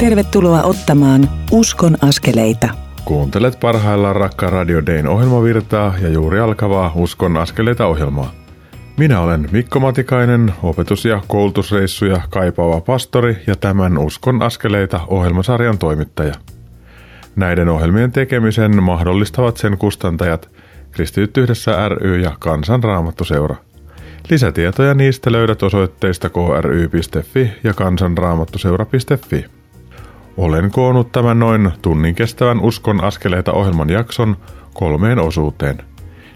Tervetuloa ottamaan Uskon askeleita. Kuuntelet parhaillaan Rakka Radio Dayn ohjelmavirtaa ja juuri alkavaa Uskon askeleita ohjelmaa. Minä olen Mikko Matikainen, opetus- ja koulutusreissuja kaipaava pastori ja tämän Uskon askeleita ohjelmasarjan toimittaja. Näiden ohjelmien tekemisen mahdollistavat sen kustantajat Kristityt yhdessä ry ja Kansanraamattuseura. Lisätietoja niistä löydät osoitteista kry.fi ja kansanraamattuseura.fi. Olen koonnut tämän noin tunnin kestävän Uskon askeleita ohjelman jakson kolmeen osuuteen.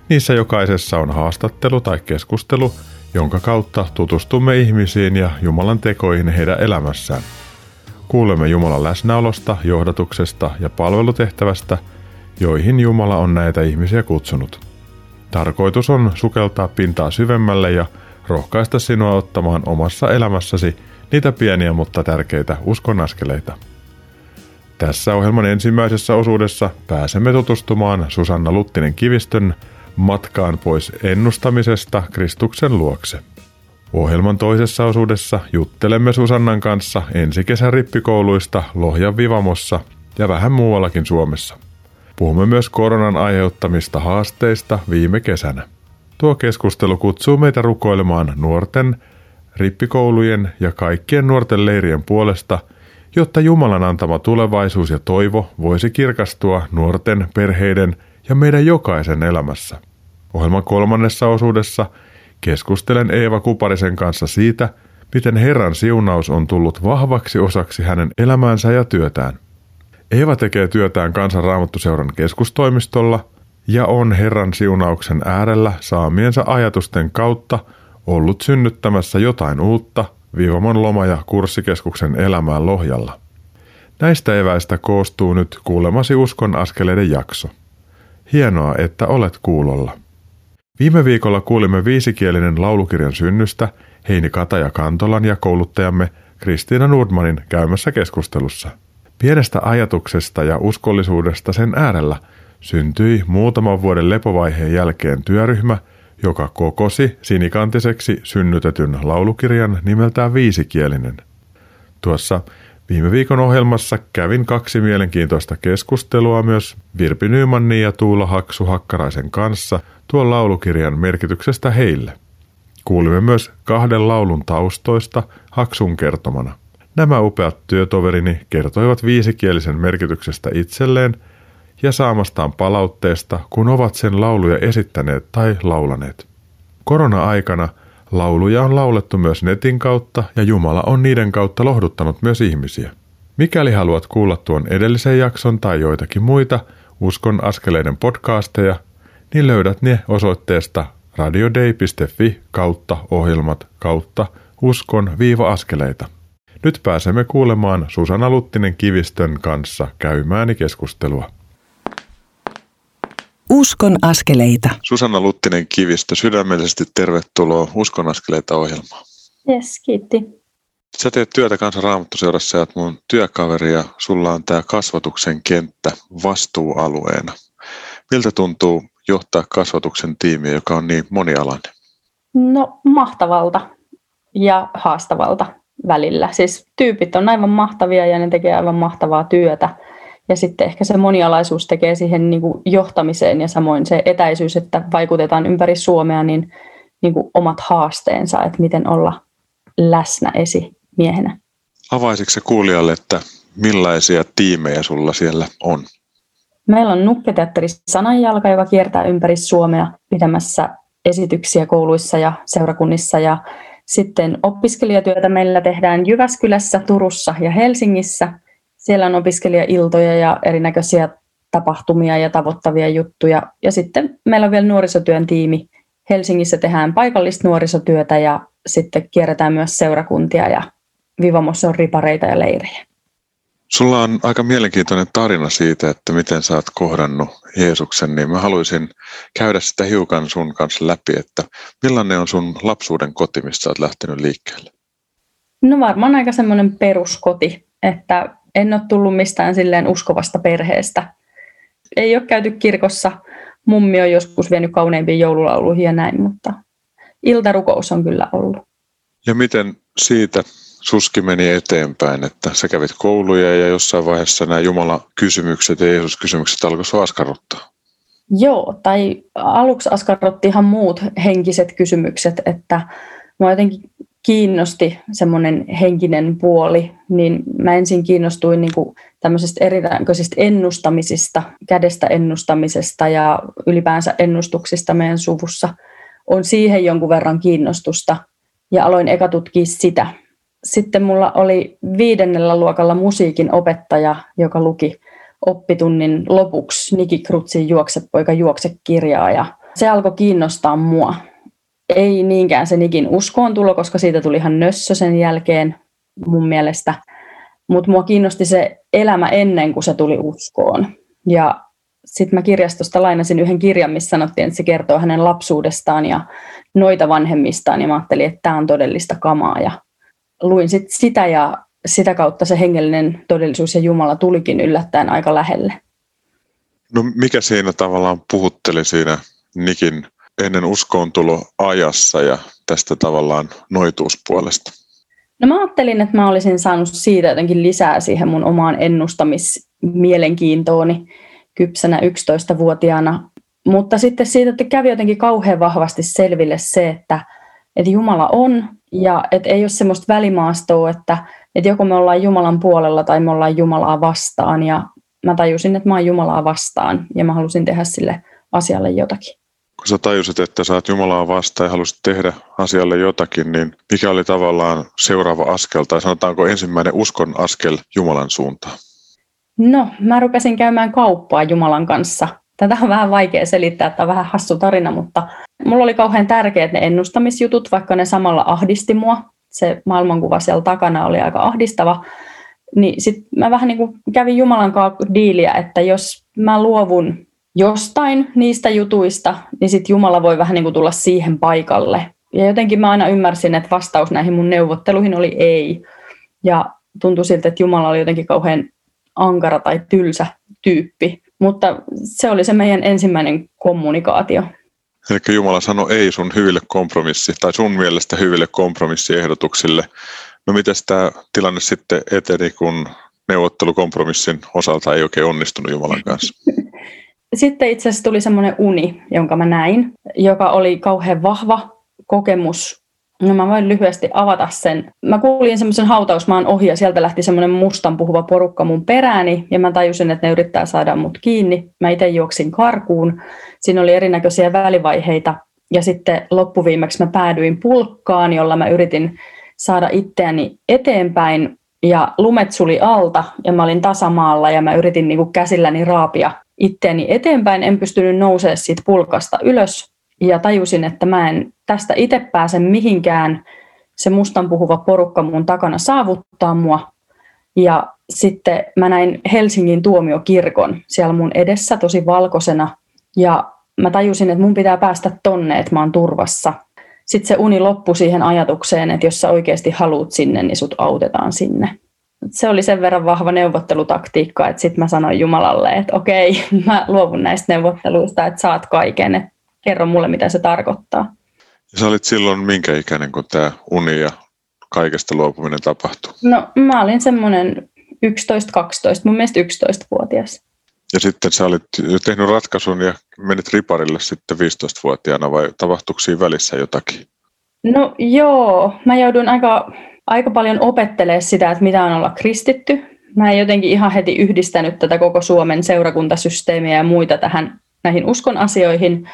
Niissä jokaisessa on haastattelu tai keskustelu, jonka kautta tutustumme ihmisiin ja Jumalan tekoihin heidän elämässään. Kuulemme Jumalan läsnäolosta, johdatuksesta ja palvelutehtävästä, joihin Jumala on näitä ihmisiä kutsunut. Tarkoitus on sukeltaa pintaa syvemmälle ja rohkaista sinua ottamaan omassa elämässäsi niitä pieniä mutta tärkeitä uskonaskeleita. Tässä ohjelman ensimmäisessä osuudessa pääsemme tutustumaan Susanna Luttinen Kivistön matkaan pois ennustamisesta Kristuksen luokse. Ohjelman toisessa osuudessa juttelemme Susannan kanssa ensi kesän rippikouluista Lohjan Vivamossa ja vähän muuallakin Suomessa. Puhumme myös koronan aiheuttamista haasteista viime kesänä. Tuo keskustelu kutsuu meitä rukoilemaan nuorten, rippikoulujen ja kaikkien nuorten leirien puolesta, jotta Jumalan antama tulevaisuus ja toivo voisi kirkastua nuorten, perheiden ja meidän jokaisen elämässä. Ohjelman kolmannessa osuudessa keskustelen Eeva Kuparisen kanssa siitä, miten Herran siunaus on tullut vahvaksi osaksi hänen elämäänsä ja työtään. Eeva tekee työtään Kansanraamattuseuran keskustoimistolla ja on Herran siunauksen äärellä saamiensa ajatusten kautta ollut synnyttämässä jotain uutta Vivamon loma- ja kurssikeskuksen elämään Lohjalla. Näistä eväistä koostuu nyt kuulemasi uskon askeleiden jakso. Hienoa, että olet kuulolla. Viime viikolla kuulimme viisikielinen laulukirjan synnystä Heini Kataja Kantolan ja kouluttajamme Kristiina Nordmanin käymässä keskustelussa – Pienestä ajatuksesta ja uskollisuudesta sen äärellä syntyi muutaman vuoden lepovaiheen jälkeen työryhmä, joka kokosi sinikantiseksi synnytetyn laulukirjan nimeltään Viisikielinen. Tuossa viime viikon ohjelmassa kävin kaksi mielenkiintoista keskustelua myös Virpi Nymannin ja Tuula Haksu Hakkaraisen kanssa tuon laulukirjan merkityksestä heille. Kuulimme myös kahden laulun taustoista Haksun kertomana – Nämä upeat työtoverini kertoivat viisikielisen merkityksestä itselleen ja saamastaan palautteesta, kun ovat sen lauluja esittäneet tai laulaneet. Korona-aikana lauluja on laulettu myös netin kautta ja Jumala on niiden kautta lohduttanut myös ihmisiä. Mikäli haluat kuulla tuon edellisen jakson tai joitakin muita Uskon askeleiden podcasteja, niin löydät ne osoitteesta radiodei.fi kautta ohjelmat kautta uskon-askeleita. Nyt pääsemme kuulemaan Susanna Luttinen Kivistön kanssa käymääni keskustelua. Uskon askeleita. Susanna Luttinen Kivistö, sydämellisesti tervetuloa Uskon askeleita ohjelmaan. Yes, kiitti. Sä teet työtä kanssa Raamattuseurassa ja mun työkaveri ja sulla on tämä kasvatuksen kenttä vastuualueena. Miltä tuntuu johtaa kasvatuksen tiimiä, joka on niin monialainen? No mahtavalta ja haastavalta välillä. Siis tyypit on aivan mahtavia ja ne tekee aivan mahtavaa työtä. Ja sitten ehkä se monialaisuus tekee siihen niin kuin johtamiseen ja samoin se etäisyys, että vaikutetaan ympäri Suomea, niin, niin kuin omat haasteensa, että miten olla läsnä esimiehenä. Avaisitko se kuulijalle, että millaisia tiimejä sulla siellä on? Meillä on nukketeatteri Sananjalka, joka kiertää ympäri Suomea pitämässä esityksiä kouluissa ja seurakunnissa ja sitten opiskelijatyötä meillä tehdään Jyväskylässä, Turussa ja Helsingissä. Siellä on opiskelijailtoja ja erinäköisiä tapahtumia ja tavoittavia juttuja. Ja sitten meillä on vielä nuorisotyön tiimi. Helsingissä tehdään paikallista nuorisotyötä ja sitten kierretään myös seurakuntia ja Vivamossa on ripareita ja leirejä. Sulla on aika mielenkiintoinen tarina siitä, että miten sä oot kohdannut Jeesuksen, niin mä haluaisin käydä sitä hiukan sun kanssa läpi, että millainen on sun lapsuuden koti, missä oot lähtenyt liikkeelle? No varmaan aika semmoinen peruskoti, että en ole tullut mistään silleen uskovasta perheestä. Ei ole käyty kirkossa, mummi on joskus vienyt kauneimpiin joululauluihin ja näin, mutta iltarukous on kyllä ollut. Ja miten siitä suski meni eteenpäin, että sä kävit kouluja ja jossain vaiheessa nämä Jumalan kysymykset ja Jeesus-kysymykset alkoi sua askarruttaa? Joo, tai aluksi askarrutti ihan muut henkiset kysymykset, että mua jotenkin kiinnosti semmoinen henkinen puoli, niin mä ensin kiinnostuin niin kuin tämmöisistä erinäköisistä ennustamisista, kädestä ennustamisesta ja ylipäänsä ennustuksista meidän suvussa. On siihen jonkun verran kiinnostusta ja aloin eka tutkia sitä. Sitten mulla oli viidennellä luokalla musiikin opettaja, joka luki oppitunnin lopuksi Niki Krutsin Juoksepoika juokse kirjaa ja se alkoi kiinnostaa mua. Ei niinkään se Nikin uskoon tulo, koska siitä tuli ihan nössö sen jälkeen mun mielestä. Mutta mua kiinnosti se elämä ennen kuin se tuli uskoon. Ja sitten mä kirjastosta lainasin yhden kirjan, missä sanottiin, että se kertoo hänen lapsuudestaan ja noita vanhemmistaan. Ja mä ajattelin, että tämä on todellista kamaa. Ja luin sit sitä ja sitä kautta se hengellinen todellisuus ja Jumala tulikin yllättäen aika lähelle. No mikä siinä tavallaan puhutteli siinä Nikin ennen uskoontulo ajassa ja tästä tavallaan noituuspuolesta? No mä ajattelin, että mä olisin saanut siitä jotenkin lisää siihen mun omaan ennustamismielenkiintooni kypsänä 11-vuotiaana. Mutta sitten siitä että kävi jotenkin kauhean vahvasti selville se, että, että Jumala on ja että ei ole semmoista välimaastoa, että, että joko me ollaan Jumalan puolella tai me ollaan Jumalaa vastaan. Ja mä tajusin, että mä oon Jumalaa vastaan ja mä halusin tehdä sille asialle jotakin kun sä tajusit, että sä oot Jumalaa vastaan ja halusit tehdä asialle jotakin, niin mikä oli tavallaan seuraava askel tai sanotaanko ensimmäinen uskon askel Jumalan suuntaan? No, mä rupesin käymään kauppaa Jumalan kanssa. Tätä on vähän vaikea selittää, tämä on vähän hassu tarina, mutta mulla oli kauhean tärkeät ne ennustamisjutut, vaikka ne samalla ahdisti mua. Se maailmankuva siellä takana oli aika ahdistava. Niin sitten mä vähän niin kuin kävin Jumalan kanssa diiliä, että jos mä luovun jostain niistä jutuista, niin sitten Jumala voi vähän niin kuin tulla siihen paikalle. Ja jotenkin mä aina ymmärsin, että vastaus näihin mun neuvotteluihin oli ei. Ja tuntui siltä, että Jumala oli jotenkin kauhean ankara tai tylsä tyyppi. Mutta se oli se meidän ensimmäinen kommunikaatio. Eli Jumala sanoi ei sun hyville kompromissi, tai sun mielestä hyville kompromissiehdotuksille. No miten tämä tilanne sitten eteni, kun neuvottelukompromissin osalta ei oikein onnistunut Jumalan kanssa? Sitten itse asiassa tuli semmoinen uni, jonka mä näin, joka oli kauhean vahva kokemus. No mä voin lyhyesti avata sen. Mä kuulin semmoisen hautausmaan ohi ja sieltä lähti semmoinen mustan puhuva porukka mun perääni ja mä tajusin, että ne yrittää saada mut kiinni. Mä itse juoksin karkuun. Siinä oli erinäköisiä välivaiheita ja sitten loppuviimeksi mä päädyin pulkkaan, jolla mä yritin saada itseäni eteenpäin ja lumet suli alta ja mä olin tasamaalla ja mä yritin niin käsilläni raapia itteeni eteenpäin, en pystynyt nousemaan siitä pulkasta ylös ja tajusin, että mä en tästä itse pääse mihinkään. Se mustan puhuva porukka mun takana saavuttaa mua. Ja sitten mä näin Helsingin tuomiokirkon siellä mun edessä tosi valkoisena. Ja mä tajusin, että mun pitää päästä tonne, että mä oon turvassa. Sitten se uni loppui siihen ajatukseen, että jos sä oikeasti haluat sinne, niin sut autetaan sinne se oli sen verran vahva neuvottelutaktiikka, että sitten mä sanoin Jumalalle, että okei, mä luovun näistä neuvotteluista, että saat kaiken, että kerro mulle, mitä se tarkoittaa. Ja sä olit silloin minkä ikäinen, kun tämä uni ja kaikesta luopuminen tapahtui? No mä olin semmoinen 11-12, mun mielestä 11-vuotias. Ja sitten sä olit tehnyt ratkaisun ja menit riparille sitten 15-vuotiaana vai tapahtuiko siinä välissä jotakin? No joo, mä joudun aika aika paljon opettelee sitä, että mitä on olla kristitty. Mä en jotenkin ihan heti yhdistänyt tätä koko Suomen seurakuntasysteemiä ja muita tähän näihin uskon asioihin.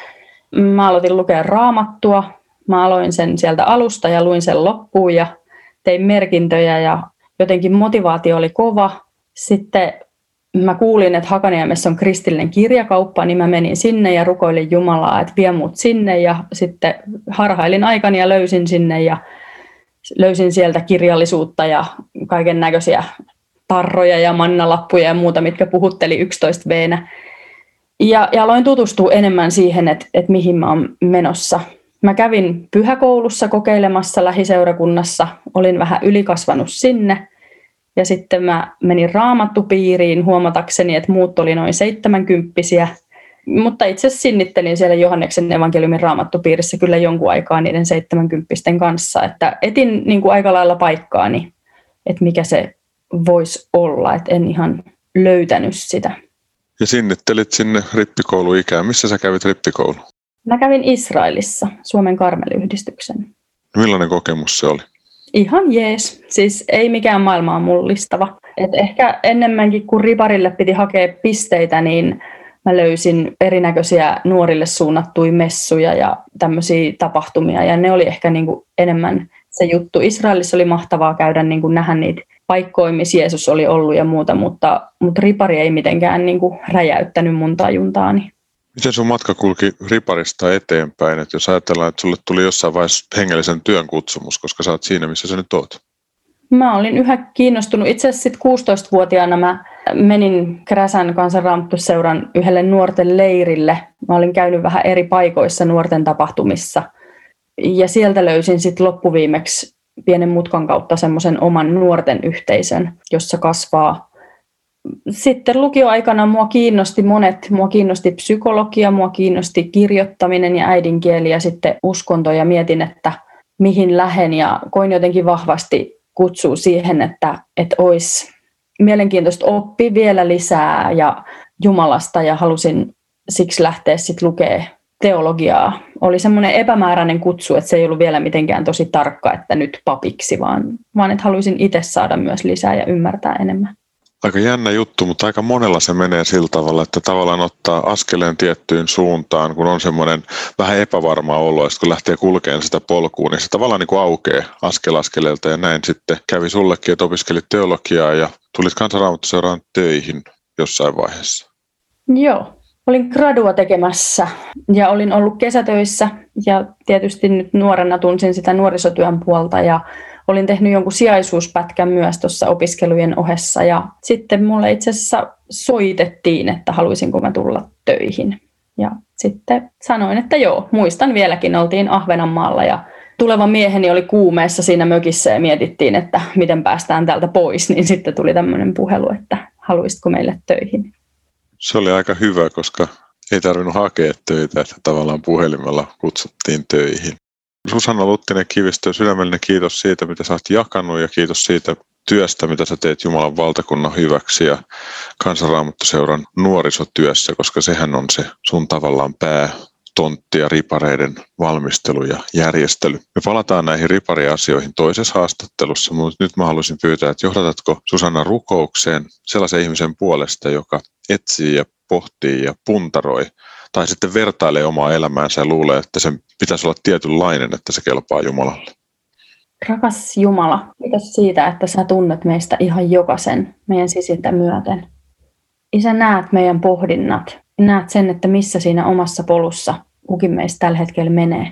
Mä aloitin lukea raamattua. Mä aloin sen sieltä alusta ja luin sen loppuun ja tein merkintöjä ja jotenkin motivaatio oli kova. Sitten mä kuulin, että Hakaniemessä on kristillinen kirjakauppa, niin mä menin sinne ja rukoilin Jumalaa, että vie mut sinne ja sitten harhailin aikani ja löysin sinne ja löysin sieltä kirjallisuutta ja kaiken näköisiä tarroja ja mannalappuja ja muuta, mitkä puhutteli 11 v ja, ja aloin tutustua enemmän siihen, että, että mihin mä oon menossa. Mä kävin pyhäkoulussa kokeilemassa lähiseurakunnassa, olin vähän ylikasvanut sinne. Ja sitten mä menin raamattupiiriin huomatakseni, että muut oli noin seitsemänkymppisiä – mutta itse sinnittelin siellä Johanneksen evankeliumin raamattupiirissä kyllä jonkun aikaa niiden 70 kanssa, että etin niin kuin aika lailla paikkaani. että mikä se voisi olla, että en ihan löytänyt sitä. Ja sinnittelit sinne rippikouluikään. Missä sä kävit rippikoulu? Mä kävin Israelissa, Suomen karmeliyhdistyksen. Millainen kokemus se oli? Ihan jees. Siis ei mikään maailmaa mullistava. Et ehkä enemmänkin kuin riparille piti hakea pisteitä, niin mä löysin erinäköisiä nuorille suunnattuja messuja ja tämmöisiä tapahtumia. Ja ne oli ehkä niin kuin enemmän se juttu. Israelissa oli mahtavaa käydä niin kuin nähdä niitä paikkoja, missä Jeesus oli ollut ja muuta, mutta, mutta ripari ei mitenkään niin kuin räjäyttänyt mun tajuntaani. Miten sun matka kulki riparista eteenpäin? Että jos ajatellaan, että sulle tuli jossain vaiheessa hengellisen työn kutsumus, koska sä oot siinä, missä sä nyt oot. Mä olin yhä kiinnostunut. Itse asiassa 16-vuotiaana mä menin Kräsän kansanraamatusseuran yhdelle nuorten leirille. Mä olin käynyt vähän eri paikoissa nuorten tapahtumissa. Ja sieltä löysin sitten loppuviimeksi pienen mutkan kautta semmoisen oman nuorten yhteisön, jossa kasvaa sitten lukioaikana mua kiinnosti monet, mua kiinnosti psykologia, mua kiinnosti kirjoittaminen ja äidinkieli ja sitten uskonto ja mietin, että mihin lähen ja koin jotenkin vahvasti kutsuu siihen, että, että olisi mielenkiintoista oppi vielä lisää ja Jumalasta ja halusin siksi lähteä sitten lukea teologiaa. Oli semmoinen epämääräinen kutsu, että se ei ollut vielä mitenkään tosi tarkka, että nyt papiksi, vaan, vaan että haluaisin itse saada myös lisää ja ymmärtää enemmän aika jännä juttu, mutta aika monella se menee sillä tavalla, että tavallaan ottaa askeleen tiettyyn suuntaan, kun on semmoinen vähän epävarma olo, ja kun lähtee kulkeen sitä polkua, niin se tavallaan niin kuin aukeaa askel askeleelta, ja näin sitten kävi sullekin, että opiskelit teologiaa ja tulit kansanraamattuseuraan töihin jossain vaiheessa. Joo, olin gradua tekemässä ja olin ollut kesätöissä ja tietysti nyt nuorena tunsin sitä nuorisotyön puolta ja olin tehnyt jonkun sijaisuuspätkän myös tuossa opiskelujen ohessa ja sitten mulle itse asiassa soitettiin, että haluaisinko mä tulla töihin. Ja sitten sanoin, että joo, muistan vieläkin, oltiin Ahvenanmaalla ja tuleva mieheni oli kuumeessa siinä mökissä ja mietittiin, että miten päästään täältä pois, niin sitten tuli tämmöinen puhelu, että haluaisitko meille töihin. Se oli aika hyvä, koska ei tarvinnut hakea töitä, että tavallaan puhelimella kutsuttiin töihin. Susanna Luttinen Kivistö, sydämellinen kiitos siitä, mitä sä oot jakanut ja kiitos siitä työstä, mitä sä teet Jumalan valtakunnan hyväksi ja kansanraamattuseuran nuorisotyössä, koska sehän on se sun tavallaan pää tontti ja ripareiden valmistelu ja järjestely. Me palataan näihin ripariasioihin toisessa haastattelussa, mutta nyt mä haluaisin pyytää, että johdatatko Susanna rukoukseen sellaisen ihmisen puolesta, joka etsii ja pohtii ja puntaroi tai sitten vertailee omaa elämäänsä ja luulee, että sen pitäisi olla tietynlainen, että se kelpaa Jumalalle. Rakas Jumala, kiitos siitä, että sä tunnet meistä ihan jokaisen meidän sisintä myöten. Isä, näet meidän pohdinnat. Näet sen, että missä siinä omassa polussa kukin meistä tällä hetkellä menee.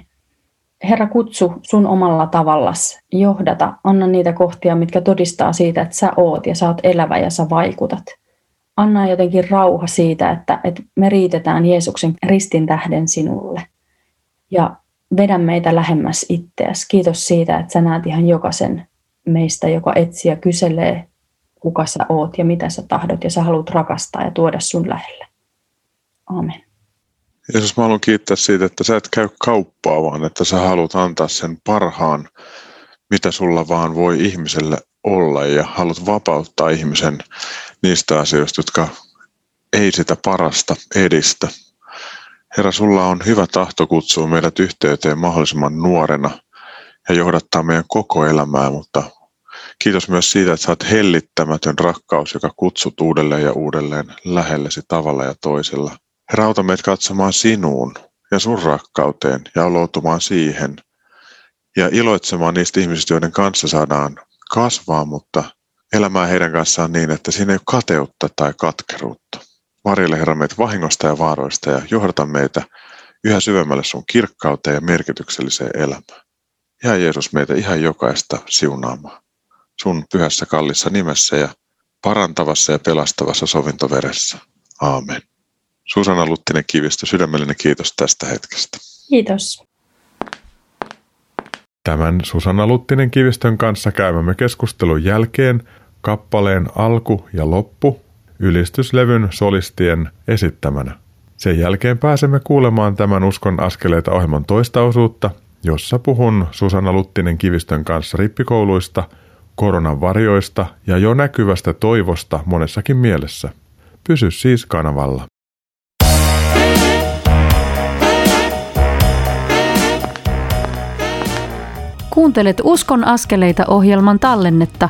Herra, kutsu sun omalla tavallas, johdata, anna niitä kohtia, mitkä todistaa siitä, että sä oot ja sä oot elävä ja sä vaikutat anna jotenkin rauha siitä, että, että me riitetään Jeesuksen ristin tähden sinulle. Ja vedä meitä lähemmäs itseäsi. Kiitos siitä, että sä näet ihan jokaisen meistä, joka etsii ja kyselee, kuka sä oot ja mitä sä tahdot ja sä haluat rakastaa ja tuoda sun lähelle. Amen. Jeesus, mä haluan kiittää siitä, että sä et käy kauppaa, vaan että sä haluat antaa sen parhaan, mitä sulla vaan voi ihmiselle olla ja haluat vapauttaa ihmisen niistä asioista, jotka ei sitä parasta edistä. Herra, sulla on hyvä tahto kutsua meidät yhteyteen mahdollisimman nuorena ja johdattaa meidän koko elämää, mutta kiitos myös siitä, että oot hellittämätön rakkaus, joka kutsut uudelleen ja uudelleen lähellesi tavalla ja toisella. Herra, auta meitä katsomaan sinuun ja sun rakkauteen ja oloutumaan siihen ja iloitsemaan niistä ihmisistä, joiden kanssa saadaan kasvaa, mutta elämää heidän kanssaan niin, että siinä ei ole kateutta tai katkeruutta. Varjelle Herra meitä vahingosta ja vaaroista ja johdata meitä yhä syvemmälle sun kirkkauteen ja merkitykselliseen elämään. Ja Jeesus meitä ihan jokaista siunaamaan. Sun pyhässä kallissa nimessä ja parantavassa ja pelastavassa sovintoveressä. Aamen. Susanna Luttinen Kivistö, sydämellinen kiitos tästä hetkestä. Kiitos. Tämän Susanna Luttinen Kivistön kanssa käymämme keskustelun jälkeen kappaleen alku ja loppu ylistyslevyn solistien esittämänä. Sen jälkeen pääsemme kuulemaan tämän Uskon askeleita ohjelman toista osuutta, jossa puhun Susanna Luttinen Kivistön kanssa rippikouluista, koronan varjoista ja jo näkyvästä toivosta monessakin mielessä. Pysy siis kanavalla. Kuuntelet Uskon askeleita ohjelman tallennetta,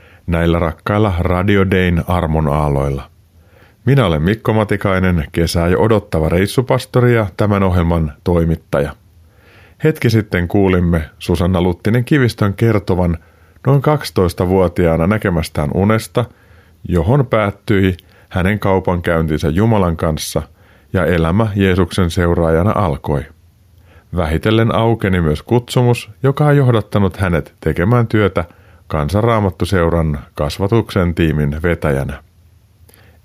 näillä rakkailla Radio Dayn armon aaloilla. Minä olen Mikko Matikainen, kesää jo odottava reissupastori ja tämän ohjelman toimittaja. Hetki sitten kuulimme Susanna Luttinen Kivistön kertovan noin 12-vuotiaana näkemästään unesta, johon päättyi hänen kaupankäyntinsä Jumalan kanssa ja elämä Jeesuksen seuraajana alkoi. Vähitellen aukeni myös kutsumus, joka on johdattanut hänet tekemään työtä kansanraamattuseuran kasvatuksen tiimin vetäjänä.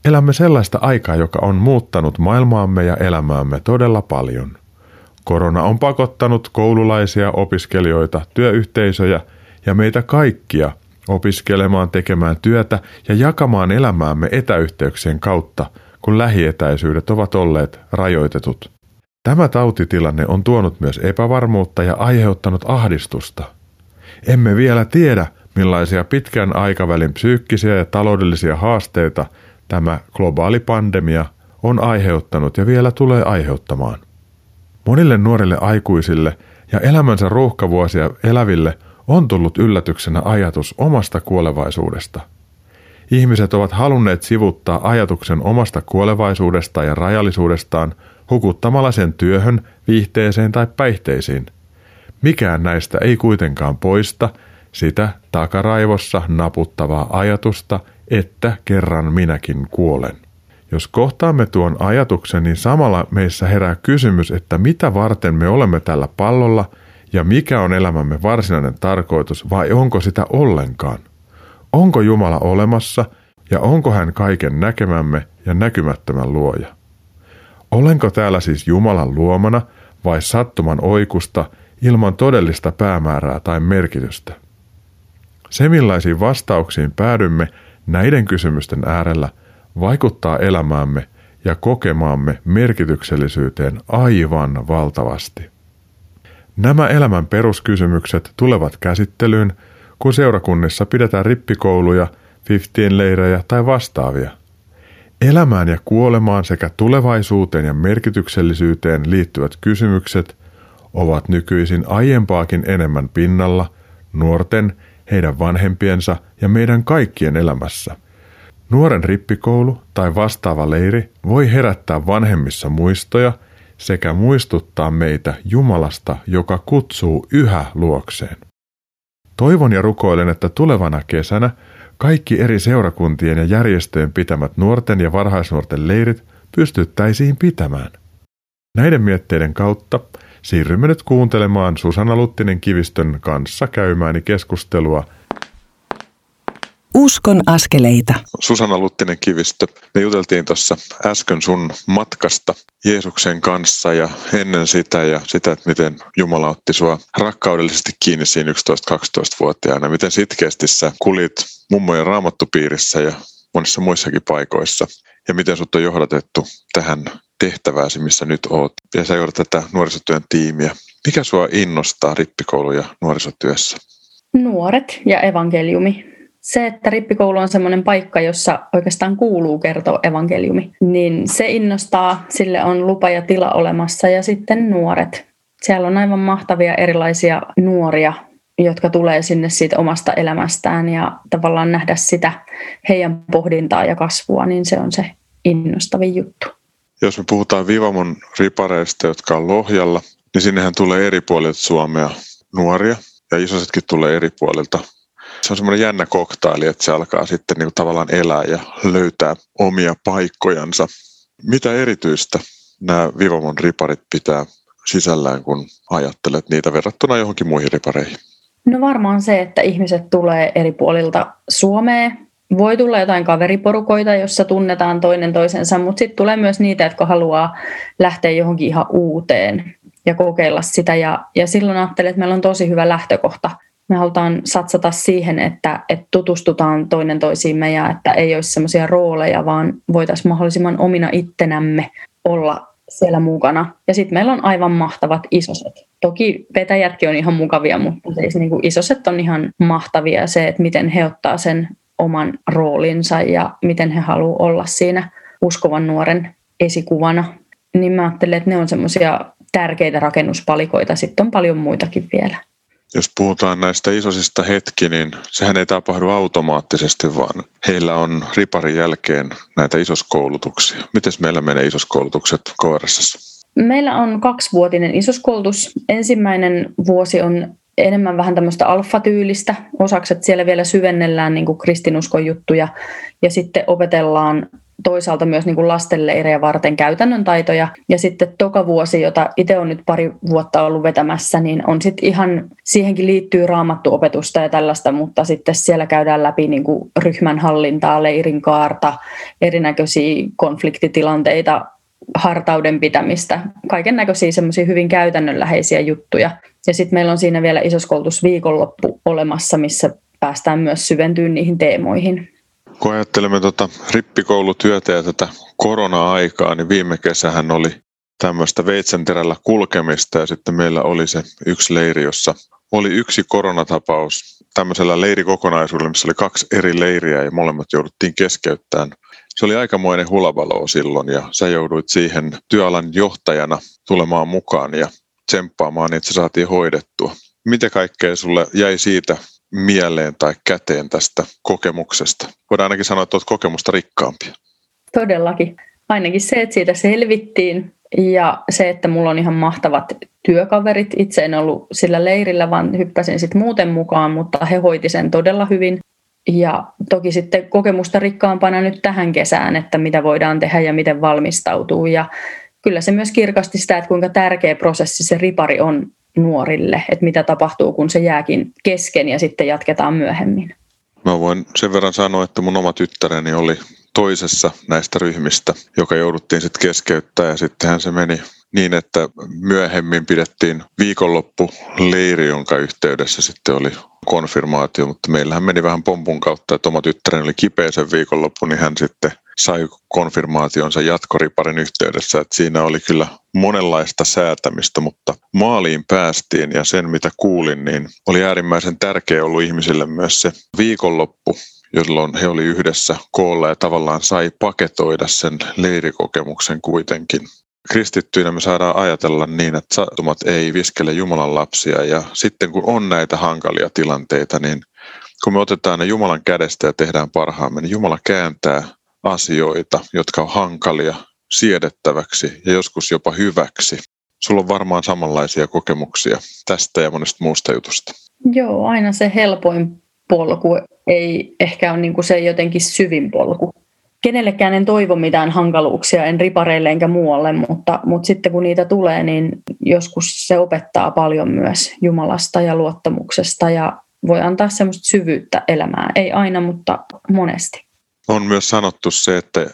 Elämme sellaista aikaa, joka on muuttanut maailmaamme ja elämäämme todella paljon. Korona on pakottanut koululaisia, opiskelijoita, työyhteisöjä ja meitä kaikkia opiskelemaan, tekemään työtä ja jakamaan elämäämme etäyhteyksien kautta, kun lähietäisyydet ovat olleet rajoitetut. Tämä tautitilanne on tuonut myös epävarmuutta ja aiheuttanut ahdistusta. Emme vielä tiedä, millaisia pitkän aikavälin psyykkisiä ja taloudellisia haasteita tämä globaali pandemia on aiheuttanut ja vielä tulee aiheuttamaan. Monille nuorille aikuisille ja elämänsä ruuhkavuosia eläville on tullut yllätyksenä ajatus omasta kuolevaisuudesta. Ihmiset ovat halunneet sivuttaa ajatuksen omasta kuolevaisuudesta ja rajallisuudestaan hukuttamalla sen työhön, viihteeseen tai päihteisiin. Mikään näistä ei kuitenkaan poista sitä takaraivossa naputtavaa ajatusta, että kerran minäkin kuolen. Jos kohtaamme tuon ajatuksen, niin samalla meissä herää kysymys, että mitä varten me olemme tällä pallolla ja mikä on elämämme varsinainen tarkoitus vai onko sitä ollenkaan? Onko Jumala olemassa ja onko hän kaiken näkemämme ja näkymättömän luoja? Olenko täällä siis Jumalan luomana vai sattuman oikusta ilman todellista päämäärää tai merkitystä? Se millaisiin vastauksiin päädymme näiden kysymysten äärellä vaikuttaa elämäämme ja kokemaamme merkityksellisyyteen aivan valtavasti. Nämä elämän peruskysymykset tulevat käsittelyyn, kun seurakunnissa pidetään rippikouluja, fiftien leirejä tai vastaavia. Elämään ja kuolemaan sekä tulevaisuuteen ja merkityksellisyyteen liittyvät kysymykset ovat nykyisin aiempaakin enemmän pinnalla nuorten, heidän vanhempiensa ja meidän kaikkien elämässä. Nuoren rippikoulu tai vastaava leiri voi herättää vanhemmissa muistoja – sekä muistuttaa meitä Jumalasta, joka kutsuu yhä luokseen. Toivon ja rukoilen, että tulevana kesänä kaikki eri seurakuntien ja järjestöjen pitämät nuorten ja varhaisnuorten leirit pystyttäisiin pitämään. Näiden mietteiden kautta siirrymme nyt kuuntelemaan Susanna Luttinen Kivistön kanssa käymääni keskustelua – Uskon askeleita. Susanna Luttinen Kivistö, me juteltiin tuossa äsken sun matkasta Jeesuksen kanssa ja ennen sitä ja sitä, että miten Jumala otti sua rakkaudellisesti kiinni siinä 11-12-vuotiaana. Miten sitkeästi sä kulit mummojen raamattupiirissä ja monissa muissakin paikoissa. Ja miten sut on johdatettu tähän tehtävääsi, missä nyt oot. Ja sä johdat tätä nuorisotyön tiimiä. Mikä sua innostaa rippikoulu- ja nuorisotyössä? Nuoret ja evankeliumi se, että rippikoulu on semmoinen paikka, jossa oikeastaan kuuluu kertoa evankeliumi, niin se innostaa, sille on lupa ja tila olemassa ja sitten nuoret. Siellä on aivan mahtavia erilaisia nuoria, jotka tulee sinne siitä omasta elämästään ja tavallaan nähdä sitä heidän pohdintaa ja kasvua, niin se on se innostavin juttu. Jos me puhutaan Vivamon ripareista, jotka on Lohjalla, niin sinnehän tulee eri puolilta Suomea nuoria ja isosetkin tulee eri puolilta se on semmoinen jännä koktaili, että se alkaa sitten niin tavallaan elää ja löytää omia paikkojansa. Mitä erityistä nämä Vivamon riparit pitää sisällään, kun ajattelet niitä verrattuna johonkin muihin ripareihin? No varmaan se, että ihmiset tulee eri puolilta Suomea voi tulla jotain kaveriporukoita, jossa tunnetaan toinen toisensa, mutta sitten tulee myös niitä, jotka haluaa lähteä johonkin ihan uuteen ja kokeilla sitä. Ja, ja silloin ajattelen, että meillä on tosi hyvä lähtökohta. Me halutaan satsata siihen, että, että tutustutaan toinen toisiimme ja että ei olisi semmoisia rooleja, vaan voitaisiin mahdollisimman omina ittenämme olla siellä mukana. Ja sitten meillä on aivan mahtavat isoset. Toki vetäjätkin on ihan mukavia, mutta siis niin isoset on ihan mahtavia se, että miten he ottaa sen oman roolinsa ja miten he haluavat olla siinä uskovan nuoren esikuvana. Niin mä ajattelen, että ne on semmoisia tärkeitä rakennuspalikoita. Sitten on paljon muitakin vielä. Jos puhutaan näistä isoisista hetki, niin sehän ei tapahdu automaattisesti, vaan heillä on riparin jälkeen näitä isoskoulutuksia. Miten meillä menee isoskoulutukset KRS? Meillä on kaksivuotinen isoskoulutus. Ensimmäinen vuosi on enemmän vähän tämmöistä alfatyylistä osaksi, että siellä vielä syvennellään niin kuin kristinuskon juttuja ja sitten opetellaan toisaalta myös niin kuin lastenleirejä varten käytännön taitoja. Ja sitten toka vuosi, jota itse olen nyt pari vuotta ollut vetämässä, niin on sitten ihan, siihenkin liittyy raamattuopetusta ja tällaista, mutta sitten siellä käydään läpi niin kuin ryhmän hallintaa, leirin kaarta, erinäköisiä konfliktitilanteita, hartauden pitämistä, kaiken näköisiä semmoisia hyvin käytännönläheisiä juttuja. Ja sitten meillä on siinä vielä isoskoulutusviikonloppu olemassa, missä päästään myös syventyyn niihin teemoihin. Kun ajattelemme tuota rippikoulutyötä ja tätä korona-aikaa, niin viime kesähän oli tämmöistä veitsenterällä kulkemista ja sitten meillä oli se yksi leiri, jossa oli yksi koronatapaus tämmöisellä leirikokonaisuudella, missä oli kaksi eri leiriä ja molemmat jouduttiin keskeyttämään. Se oli aikamoinen hulabalo silloin ja sä jouduit siihen työalan johtajana tulemaan mukaan ja tsemppaamaan, niin että se saatiin hoidettua. Mitä kaikkea sulle jäi siitä mieleen tai käteen tästä kokemuksesta? Voidaan ainakin sanoa, että olet kokemusta rikkaampia. Todellakin. Ainakin se, että siitä selvittiin ja se, että mulla on ihan mahtavat työkaverit. Itse en ollut sillä leirillä, vaan hyppäsin sitten muuten mukaan, mutta he hoiti sen todella hyvin. Ja toki sitten kokemusta rikkaampana nyt tähän kesään, että mitä voidaan tehdä ja miten valmistautuu. Ja kyllä se myös kirkasti sitä, että kuinka tärkeä prosessi se ripari on nuorille, että mitä tapahtuu, kun se jääkin kesken ja sitten jatketaan myöhemmin. Mä voin sen verran sanoa, että mun oma tyttäreni oli toisessa näistä ryhmistä, joka jouduttiin sitten keskeyttää ja sittenhän se meni niin, että myöhemmin pidettiin viikonloppu leiri, jonka yhteydessä sitten oli konfirmaatio, mutta meillähän meni vähän pompun kautta, että oma tyttäreni oli kipeä sen viikonloppu, niin hän sitten sai konfirmaationsa jatkoriparin yhteydessä, että siinä oli kyllä monenlaista säätämistä, mutta maaliin päästiin ja sen mitä kuulin, niin oli äärimmäisen tärkeä ollut ihmisille myös se viikonloppu, jolloin he oli yhdessä koolla ja tavallaan sai paketoida sen leirikokemuksen kuitenkin. Kristittyinä me saadaan ajatella niin, että sattumat ei viskele Jumalan lapsia ja sitten kun on näitä hankalia tilanteita, niin kun me otetaan ne Jumalan kädestä ja tehdään parhaamme, niin Jumala kääntää asioita, jotka on hankalia siedettäväksi ja joskus jopa hyväksi. Sulla on varmaan samanlaisia kokemuksia tästä ja monesta muusta jutusta. Joo, aina se helpoin polku ei ehkä ole niin kuin se jotenkin syvin polku. Kenellekään en toivo mitään hankaluuksia, en ripareille enkä muualle, mutta, mutta sitten kun niitä tulee, niin joskus se opettaa paljon myös Jumalasta ja luottamuksesta ja voi antaa semmoista syvyyttä elämään. Ei aina, mutta monesti. On myös sanottu se, että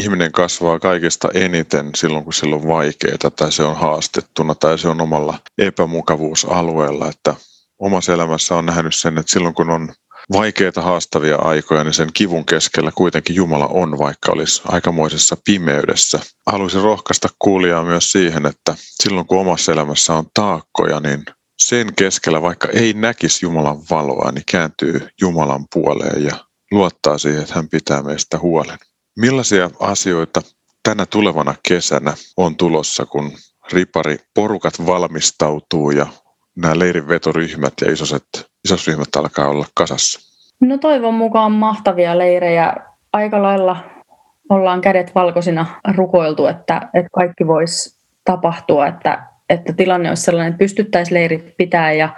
ihminen kasvaa kaikista eniten silloin, kun sillä on vaikeaa tai se on haastettuna tai se on omalla epämukavuusalueella. Että omassa elämässä on nähnyt sen, että silloin kun on vaikeita haastavia aikoja, niin sen kivun keskellä kuitenkin Jumala on, vaikka olisi aikamoisessa pimeydessä. Haluaisin rohkaista kuulijaa myös siihen, että silloin kun omassa elämässä on taakkoja, niin sen keskellä, vaikka ei näkisi Jumalan valoa, niin kääntyy Jumalan puoleen ja luottaa siihen, että hän pitää meistä huolen. Millaisia asioita tänä tulevana kesänä on tulossa, kun ripari porukat valmistautuu ja nämä leirinvetoryhmät ja isoset, isosryhmät alkaa olla kasassa? No toivon mukaan mahtavia leirejä. Aika lailla ollaan kädet valkoisina rukoiltu, että, että kaikki voisi tapahtua, että, että tilanne olisi sellainen, että pystyttäisiin leirit pitää ja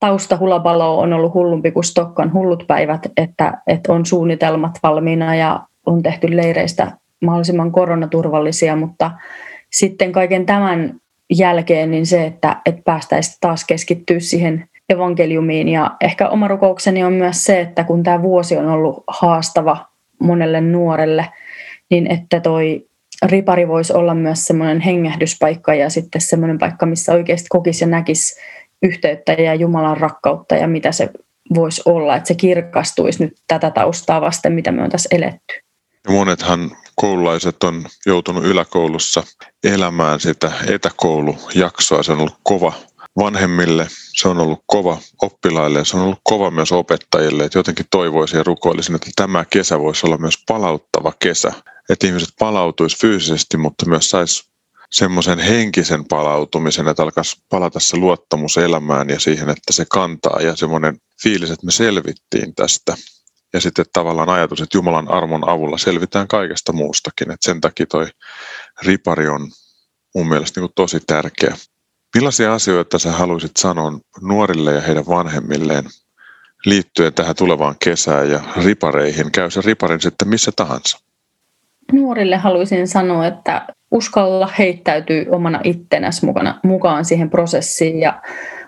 taustahulapalo on ollut hullumpi kuin Stokkan hullut päivät, että, että on suunnitelmat valmiina ja on tehty leireistä mahdollisimman koronaturvallisia, mutta sitten kaiken tämän jälkeen niin se, että, että päästäisiin taas keskittyä siihen evankeliumiin. Ja ehkä oma rukoukseni on myös se, että kun tämä vuosi on ollut haastava monelle nuorelle, niin että toi ripari voisi olla myös semmoinen hengähdyspaikka ja sitten semmoinen paikka, missä oikeasti kokisi ja näkisi yhteyttä ja Jumalan rakkautta ja mitä se voisi olla, että se kirkastuisi nyt tätä taustaa vasten, mitä me on tässä eletty. Monethan koululaiset on joutunut yläkoulussa elämään sitä etäkoulujaksoa. Se on ollut kova vanhemmille, se on ollut kova oppilaille ja se on ollut kova myös opettajille. Että jotenkin toivoisin ja rukoilisin, että tämä kesä voisi olla myös palauttava kesä. Että ihmiset palautuisi fyysisesti, mutta myös saisi semmoisen henkisen palautumisen, että alkaisi palata se luottamus elämään ja siihen, että se kantaa ja semmoinen fiilis, että me selvittiin tästä. Ja sitten tavallaan ajatus, että Jumalan armon avulla selvitään kaikesta muustakin. Että sen takia toi ripari on mun mielestä niin tosi tärkeä. Millaisia asioita sä haluaisit sanoa nuorille ja heidän vanhemmilleen liittyen tähän tulevaan kesään ja ripareihin? Käy se riparin sitten missä tahansa. Nuorille haluaisin sanoa, että uskalla heittäytyy omana ittenäs mukana, mukaan siihen prosessiin ja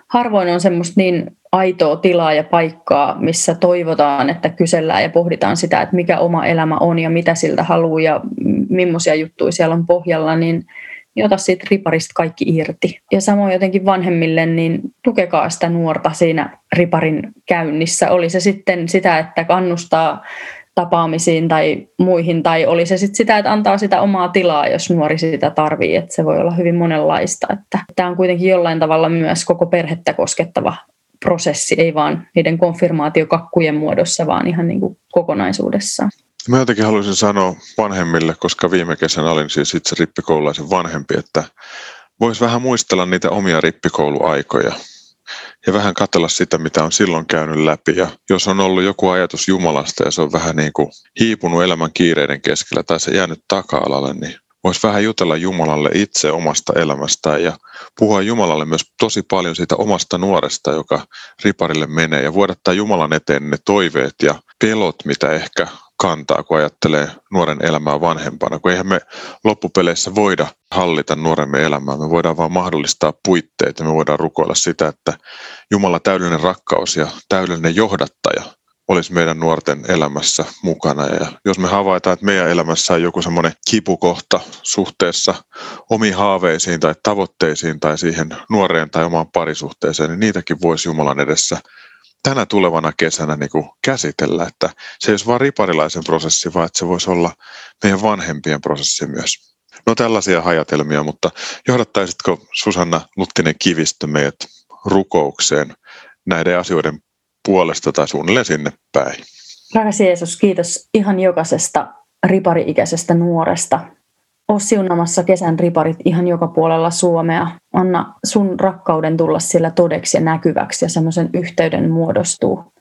harvoin on semmoista niin aitoa tilaa ja paikkaa, missä toivotaan, että kysellään ja pohditaan sitä, että mikä oma elämä on ja mitä siltä haluaa ja millaisia juttuja siellä on pohjalla, niin niin ota siitä riparista kaikki irti. Ja samoin jotenkin vanhemmille, niin tukekaa sitä nuorta siinä riparin käynnissä. Oli se sitten sitä, että kannustaa tapaamisiin tai muihin, tai oli se sitten sitä, että antaa sitä omaa tilaa, jos nuori sitä tarvii, että se voi olla hyvin monenlaista. Että tämä on kuitenkin jollain tavalla myös koko perhettä koskettava prosessi, ei vaan niiden konfirmaatiokakkujen muodossa, vaan ihan niin kuin kokonaisuudessaan. Mä jotenkin haluaisin sanoa vanhemmille, koska viime kesänä olin siis itse rippikoululaisen vanhempi, että voisi vähän muistella niitä omia rippikouluaikoja ja vähän katsella sitä, mitä on silloin käynyt läpi. Ja jos on ollut joku ajatus Jumalasta ja se on vähän niin kuin hiipunut elämän kiireiden keskellä tai se jäänyt taka-alalle, niin voisi vähän jutella Jumalalle itse omasta elämästään ja puhua Jumalalle myös tosi paljon siitä omasta nuoresta, joka riparille menee ja vuodattaa Jumalan eteen ne toiveet ja pelot, mitä ehkä kantaa, kun ajattelee nuoren elämää vanhempana, kun eihän me loppupeleissä voida hallita nuoremme elämää. Me voidaan vaan mahdollistaa puitteet ja me voidaan rukoilla sitä, että Jumala täydellinen rakkaus ja täydellinen johdattaja olisi meidän nuorten elämässä mukana. Ja jos me havaitaan, että meidän elämässä on joku semmoinen kipukohta suhteessa omiin haaveisiin tai tavoitteisiin tai siihen nuoreen tai omaan parisuhteeseen, niin niitäkin voisi Jumalan edessä tänä tulevana kesänä niin kuin käsitellä, että se ei olisi vain riparilaisen prosessi, vaan että se voisi olla meidän vanhempien prosessi myös. No tällaisia hajatelmia, mutta johdattaisitko Susanna Luttinen Kivistö meidät rukoukseen näiden asioiden puolesta tai suunnilleen sinne päin? Rakas Jeesus, kiitos ihan jokaisesta ripari-ikäisestä nuoresta, ole siunamassa kesän riparit ihan joka puolella Suomea. Anna sun rakkauden tulla siellä todeksi ja näkyväksi ja semmoisen yhteyden muodostuu.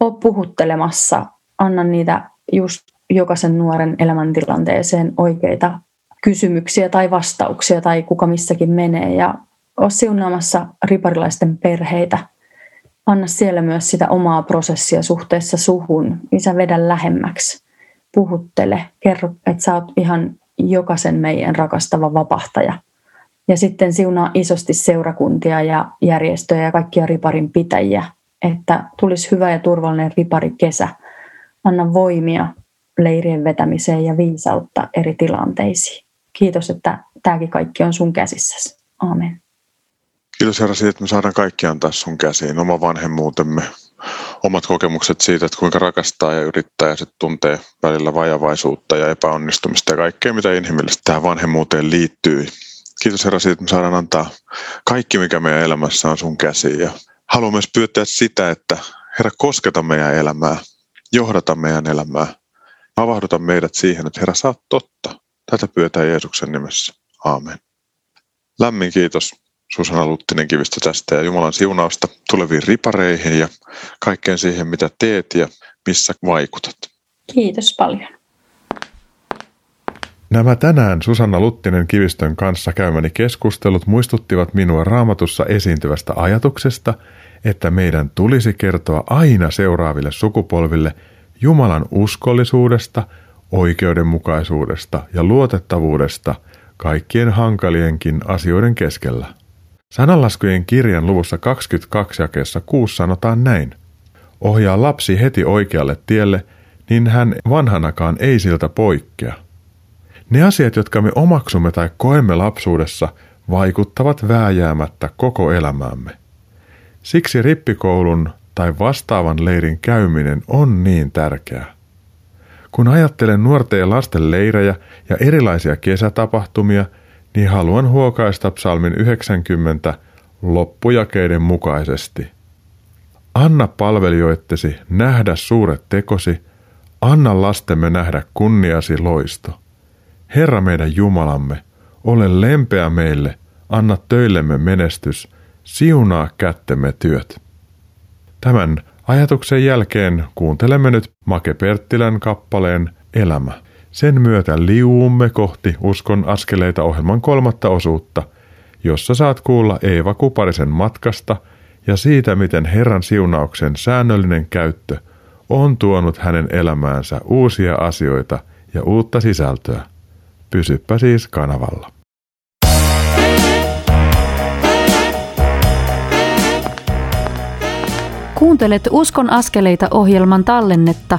O puhuttelemassa, anna niitä just jokaisen nuoren elämäntilanteeseen oikeita kysymyksiä tai vastauksia tai kuka missäkin menee. Ja ole siunaamassa riparilaisten perheitä. Anna siellä myös sitä omaa prosessia suhteessa suhun. Isä vedä lähemmäksi. Puhuttele. Kerro, että sä oot ihan jokaisen meidän rakastava vapahtaja. Ja sitten siunaa isosti seurakuntia ja järjestöjä ja kaikkia riparin pitäjiä, että tulisi hyvä ja turvallinen ripari kesä. Anna voimia leirien vetämiseen ja viisautta eri tilanteisiin. Kiitos, että tämäkin kaikki on sun käsissäsi. Aamen. Kiitos Herra siitä, että me saadaan kaikki antaa sun käsiin, oma vanhemmuutemme, omat kokemukset siitä, että kuinka rakastaa ja yrittää ja sitten tuntee välillä vajavaisuutta ja epäonnistumista ja kaikkea, mitä inhimillisesti tähän vanhemmuuteen liittyy. Kiitos Herra siitä, että me saadaan antaa kaikki, mikä meidän elämässä on sun käsiin. Ja haluan myös pyytää sitä, että Herra kosketa meidän elämää, johdata meidän elämää, avahduta meidät siihen, että Herra oot totta. Tätä pyytää Jeesuksen nimessä. Aamen. Lämmin kiitos Susanna Luttinen kivistä tästä ja Jumalan siunausta tuleviin ripareihin ja kaikkeen siihen, mitä teet ja missä vaikutat. Kiitos paljon. Nämä tänään Susanna Luttinen Kivistön kanssa käymäni keskustelut muistuttivat minua raamatussa esiintyvästä ajatuksesta, että meidän tulisi kertoa aina seuraaville sukupolville Jumalan uskollisuudesta, oikeudenmukaisuudesta ja luotettavuudesta kaikkien hankalienkin asioiden keskellä. Sananlaskujen kirjan luvussa 22 jakeessa 6 sanotaan näin. Ohjaa lapsi heti oikealle tielle, niin hän vanhanakaan ei siltä poikkea. Ne asiat, jotka me omaksumme tai koemme lapsuudessa, vaikuttavat vääjäämättä koko elämäämme. Siksi rippikoulun tai vastaavan leirin käyminen on niin tärkeää. Kun ajattelen nuorten ja lasten leirejä ja erilaisia kesätapahtumia, niin haluan huokaista psalmin 90 loppujakeiden mukaisesti. Anna palvelijoittesi nähdä suuret tekosi, anna lastemme nähdä kunniasi loisto. Herra meidän Jumalamme, ole lempeä meille, anna töillemme menestys, siunaa kättemme työt. Tämän ajatuksen jälkeen kuuntelemme nyt Make Perttilän kappaleen Elämä. Sen myötä liuumme kohti Uskon askeleita ohjelman kolmatta osuutta, jossa saat kuulla Eeva Kuparisen matkasta ja siitä, miten Herran siunauksen säännöllinen käyttö on tuonut hänen elämäänsä uusia asioita ja uutta sisältöä. Pysyppä siis kanavalla. Kuuntelet Uskon askeleita ohjelman tallennetta,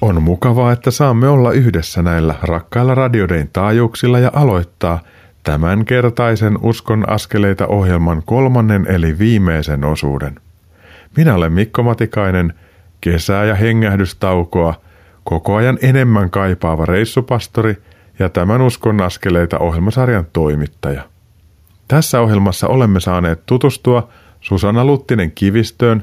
On mukavaa, että saamme olla yhdessä näillä rakkailla radiodein taajuuksilla ja aloittaa tämän kertaisen Uskon askeleita ohjelman kolmannen eli viimeisen osuuden. Minä olen Mikko Matikainen, kesää ja hengähdystaukoa koko ajan enemmän kaipaava reissupastori ja tämän Uskon askeleita ohjelmasarjan toimittaja. Tässä ohjelmassa olemme saaneet tutustua Susanna Luttinen Kivistöön,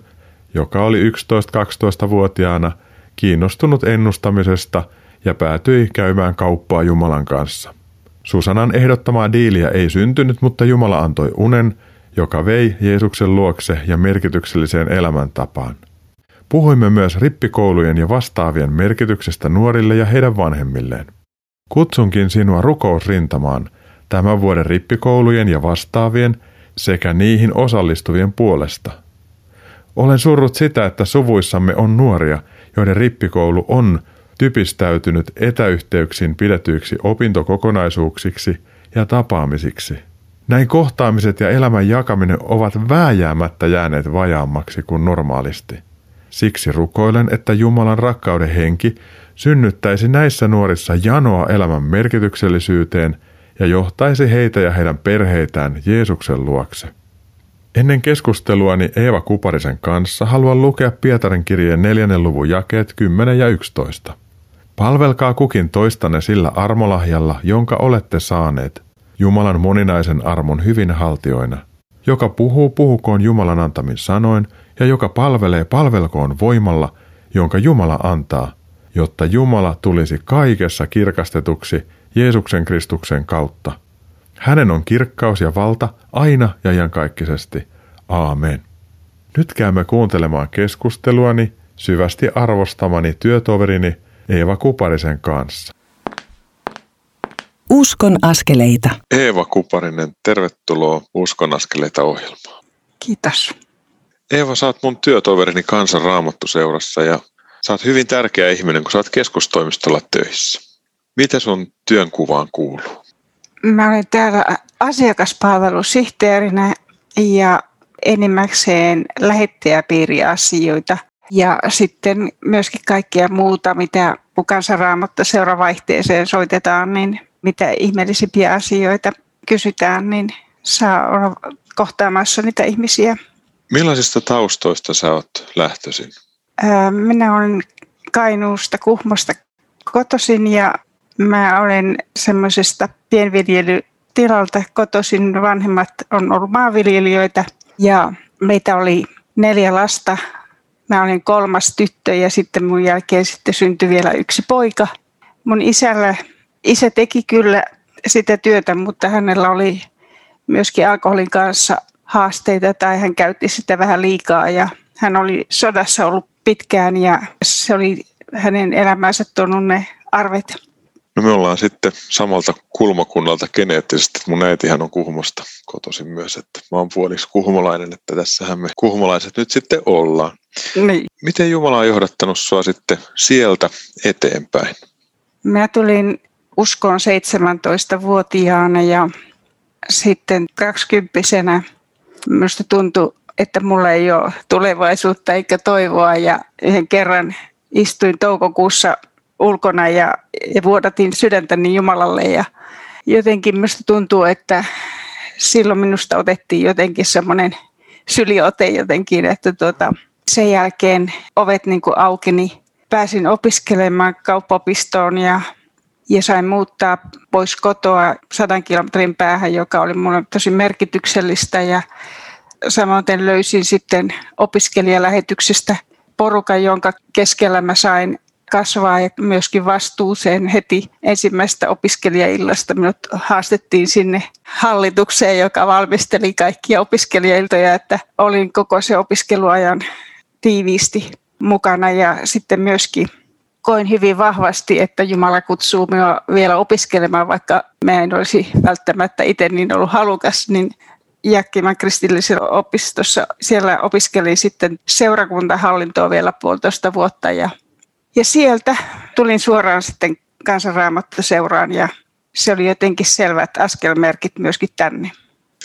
joka oli 11-12-vuotiaana – kiinnostunut ennustamisesta ja päätyi käymään kauppaa Jumalan kanssa. Susanan ehdottamaa diiliä ei syntynyt, mutta Jumala antoi unen, joka vei Jeesuksen luokse ja merkitykselliseen elämäntapaan. Puhuimme myös rippikoulujen ja vastaavien merkityksestä nuorille ja heidän vanhemmilleen. Kutsunkin sinua rukousrintamaan tämän vuoden rippikoulujen ja vastaavien sekä niihin osallistuvien puolesta. Olen surrut sitä, että suvuissamme on nuoria, joiden rippikoulu on typistäytynyt etäyhteyksin pidetyiksi opintokokonaisuuksiksi ja tapaamisiksi. Näin kohtaamiset ja elämän jakaminen ovat vääjäämättä jääneet vajaammaksi kuin normaalisti. Siksi rukoilen, että Jumalan rakkauden henki synnyttäisi näissä nuorissa janoa elämän merkityksellisyyteen ja johtaisi heitä ja heidän perheitään Jeesuksen luokse. Ennen keskusteluani Eeva Kuparisen kanssa haluan lukea Pietarin kirjeen neljännen luvun jakeet 10 ja 11. Palvelkaa kukin toistanne sillä armolahjalla, jonka olette saaneet, Jumalan moninaisen armon hyvin haltioina. Joka puhuu, puhukoon Jumalan antamin sanoin, ja joka palvelee, palvelkoon voimalla, jonka Jumala antaa, jotta Jumala tulisi kaikessa kirkastetuksi Jeesuksen Kristuksen kautta – hänen on kirkkaus ja valta aina ja iankaikkisesti. Aamen. Nyt käymme kuuntelemaan keskusteluani syvästi arvostamani työtoverini Eeva Kuparisen kanssa. Uskon askeleita. Eeva Kuparinen, tervetuloa Uskon askeleita ohjelmaan. Kiitos. Eeva, sä oot mun työtoverini Kansan Raamattuseurassa ja sä oot hyvin tärkeä ihminen, kun sä oot keskustoimistolla töissä. Mitä sun työnkuvaan kuuluu? Mä olen täällä asiakaspalvelusihteerinä ja enimmäkseen lähettäjäpiiriasioita ja sitten myöskin kaikkia muuta, mitä kansanraamatta seuravaihteeseen soitetaan, niin mitä ihmeellisimpiä asioita kysytään, niin saa olla kohtaamassa niitä ihmisiä. Millaisista taustoista sä oot lähtöisin? Minä olen Kainuusta, Kuhmosta kotoisin ja Mä olen semmoisesta pienviljelytilalta kotoisin. Vanhemmat on ollut maanviljelijöitä ja meitä oli neljä lasta. Mä olin kolmas tyttö ja sitten mun jälkeen sitten syntyi vielä yksi poika. Mun isällä, isä teki kyllä sitä työtä, mutta hänellä oli myöskin alkoholin kanssa haasteita tai hän käytti sitä vähän liikaa ja Hän oli sodassa ollut pitkään ja se oli hänen elämänsä tuonut ne arvet. No me ollaan sitten samalta kulmakunnalta geneettisesti. Mun äitihän on Kuhmosta kotoisin myös, että mä oon puoliksi kuhmolainen, että tässähän me kuhmolaiset nyt sitten ollaan. Niin. Miten Jumala on johdattanut sua sitten sieltä eteenpäin? Mä tulin uskoon 17-vuotiaana ja sitten 20 minusta tuntui, että mulla ei ole tulevaisuutta eikä toivoa ja yhden kerran istuin toukokuussa ulkona ja, ja vuodatin sydäntäni Jumalalle ja jotenkin minusta tuntuu, että silloin minusta otettiin jotenkin semmoinen syliote jotenkin, että tuota, sen jälkeen ovet niin kuin aukeni. Pääsin opiskelemaan kauppapistoon ja, ja sain muuttaa pois kotoa sadan kilometrin päähän, joka oli minulle tosi merkityksellistä ja samoin löysin sitten opiskelijalähetyksestä porukan, jonka keskellä mä sain kasvaa ja myöskin vastuuseen heti ensimmäistä opiskelijaillasta. Minut haastettiin sinne hallitukseen, joka valmisteli kaikkia opiskelijailtoja, että olin koko se opiskeluajan tiiviisti mukana ja sitten myöskin koin hyvin vahvasti, että Jumala kutsuu minua vielä opiskelemaan, vaikka mä en olisi välttämättä itse niin ollut halukas, niin Jäkkimän kristillisellä opistossa. Siellä opiskelin sitten seurakuntahallintoa vielä puolitoista vuotta ja, ja sieltä tulin suoraan sitten kansanraamattoseuraan ja se oli jotenkin selvät askelmerkit myöskin tänne.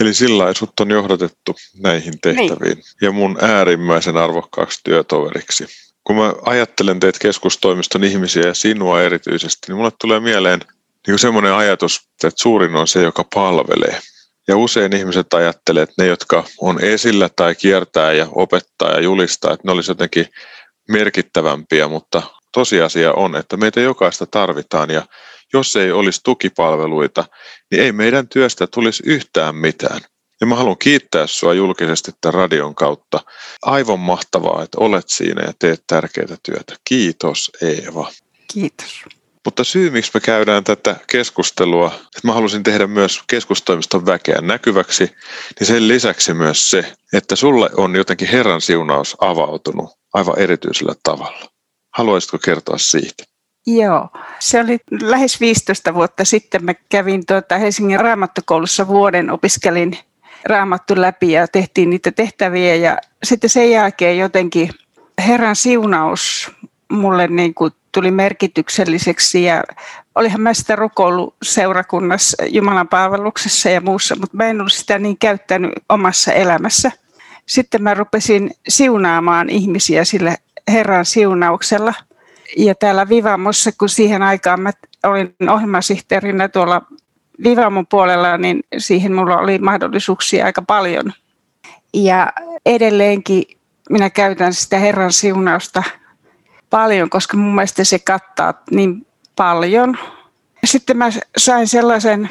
Eli sillä sut on johdatettu näihin tehtäviin niin. ja mun äärimmäisen arvokkaaksi työtoveriksi. Kun mä ajattelen teitä keskustoimiston ihmisiä ja sinua erityisesti, niin mulle tulee mieleen niin semmoinen ajatus, että suurin on se, joka palvelee. Ja usein ihmiset ajattelee, että ne, jotka on esillä tai kiertää ja opettaa ja julistaa, että ne olisi jotenkin merkittävämpiä, mutta tosiasia on, että meitä jokaista tarvitaan ja jos ei olisi tukipalveluita, niin ei meidän työstä tulisi yhtään mitään. Ja mä haluan kiittää sinua julkisesti tämän radion kautta. Aivan mahtavaa, että olet siinä ja teet tärkeää työtä. Kiitos Eeva. Kiitos. Mutta syy, miksi me käydään tätä keskustelua, että mä halusin tehdä myös keskustoimiston väkeä näkyväksi, niin sen lisäksi myös se, että sulle on jotenkin Herran siunaus avautunut aivan erityisellä tavalla. Haluaisitko kertoa siitä? Joo, se oli lähes 15 vuotta sitten. Mä kävin tuota Helsingin raamattokoulussa vuoden, opiskelin raamattu läpi ja tehtiin niitä tehtäviä ja sitten sen jälkeen jotenkin Herran siunaus mulle niin kuin tuli merkitykselliseksi ja olihan mä sitä rukoillut seurakunnassa, Jumalan palveluksessa ja muussa, mutta mä en ollut sitä niin käyttänyt omassa elämässä. Sitten mä rupesin siunaamaan ihmisiä sillä Herran siunauksella. Ja täällä Vivamossa, kun siihen aikaan mä olin ohjelmasihteerinä tuolla Vivamon puolella, niin siihen mulla oli mahdollisuuksia aika paljon. Ja edelleenkin minä käytän sitä Herran siunausta – paljon, koska mun mielestä se kattaa niin paljon. Sitten mä sain sellaisen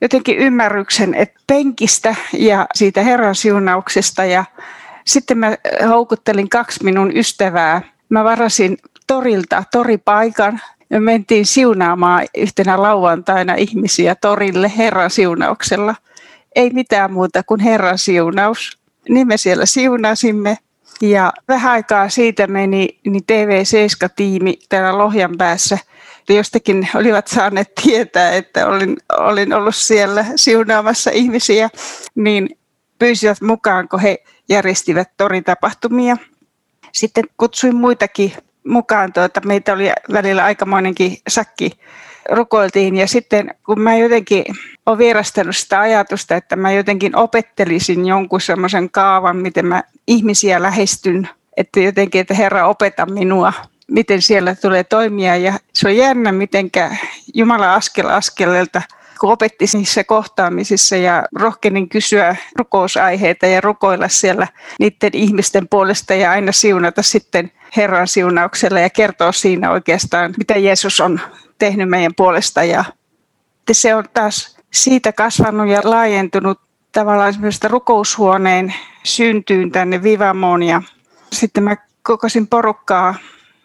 jotenkin ymmärryksen, että penkistä ja siitä Herran siunauksesta ja sitten mä houkuttelin kaksi minun ystävää. Mä varasin torilta toripaikan ja mentiin siunaamaan yhtenä lauantaina ihmisiä torille Herran siunauksella. Ei mitään muuta kuin Herran siunaus. Niin me siellä siunasimme ja vähän aikaa siitä meni niin TV7-tiimi täällä Lohjan päässä. Jostakin olivat saaneet tietää, että olin, olin ollut siellä siunaamassa ihmisiä, niin pyysivät mukaan, kun he järjestivät toritapahtumia. Sitten kutsuin muitakin mukaan. Tuota, meitä oli välillä aikamoinenkin sakki rukoiltiin ja sitten kun mä jotenkin olen vierastanut sitä ajatusta, että mä jotenkin opettelisin jonkun semmoisen kaavan, miten mä ihmisiä lähestyn, että jotenkin, että Herra opeta minua, miten siellä tulee toimia ja se on jännä, miten Jumala askel askeleelta kun opetti niissä kohtaamisissa ja rohkenin kysyä rukousaiheita ja rukoilla siellä niiden ihmisten puolesta ja aina siunata sitten Herran siunauksella ja kertoa siinä oikeastaan, mitä Jeesus on tehnyt meidän puolesta. Ja se on taas siitä kasvanut ja laajentunut tavallaan semmoista rukoushuoneen syntyyn tänne Vivamoon. Ja sitten mä kokosin porukkaa